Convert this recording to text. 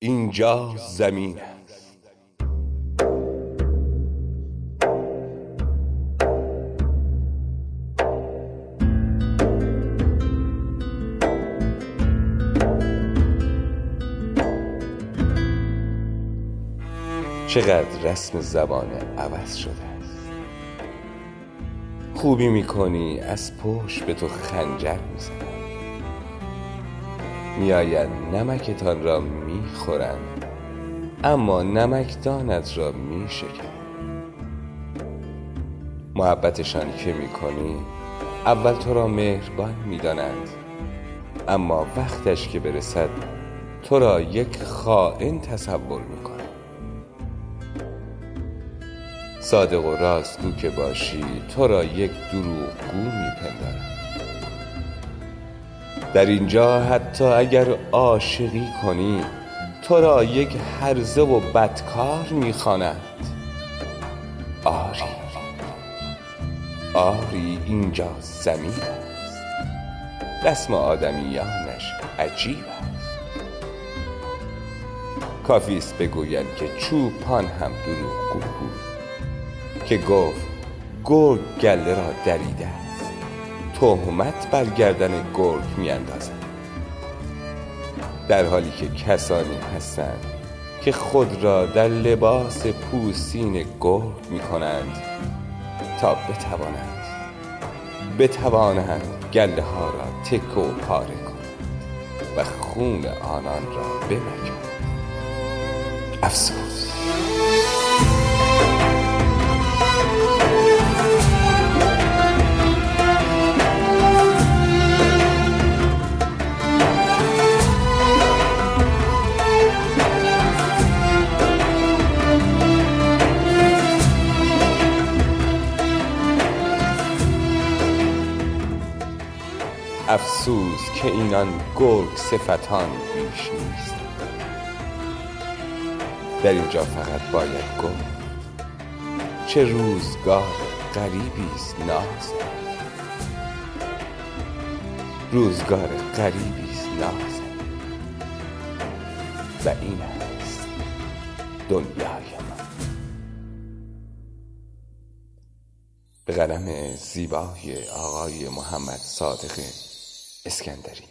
اینجا زمین است. چقدر رسم زبان عوض شده است. خوبی می‌کنی از پشت به تو خنجر می‌زنم. میآیند نمکتان را می‌خورند اما نمکدانت را میشکنند محبتشان که می‌کنی اول تو را مهربان می‌دانند اما وقتش که برسد تو را یک خائن تصور می‌کنند. صادق و راستگو که باشی تو را یک دروغگو میپندارند. در اینجا حتی اگر عاشقی کنی تو را یک هرزه و بدکار می‌خوانند آری. آری اینجا زمین است. رسم آدمیانش عجیب است. کافی است بگویند که چوپان هم دروغگو بود که گفت گرگ گله را دریده تهمت بر گردن گرگ میاندازند در حالی که کسانی هستند که خود را در لباس پوستین گرگ می کنند تا بتوانند بتوانند گله ها را تک و پاره کنند و خون آنان را بمکند. افسوس. افسوس که اینان گرگ صفتان بیش نیست. در اینجا فقط باید گفت چه روزگار غریبی است ناز. روزگار غریبی است ناز. و این است دنیای ما. به قلم زیبای آقای محمد صادق اسکندری.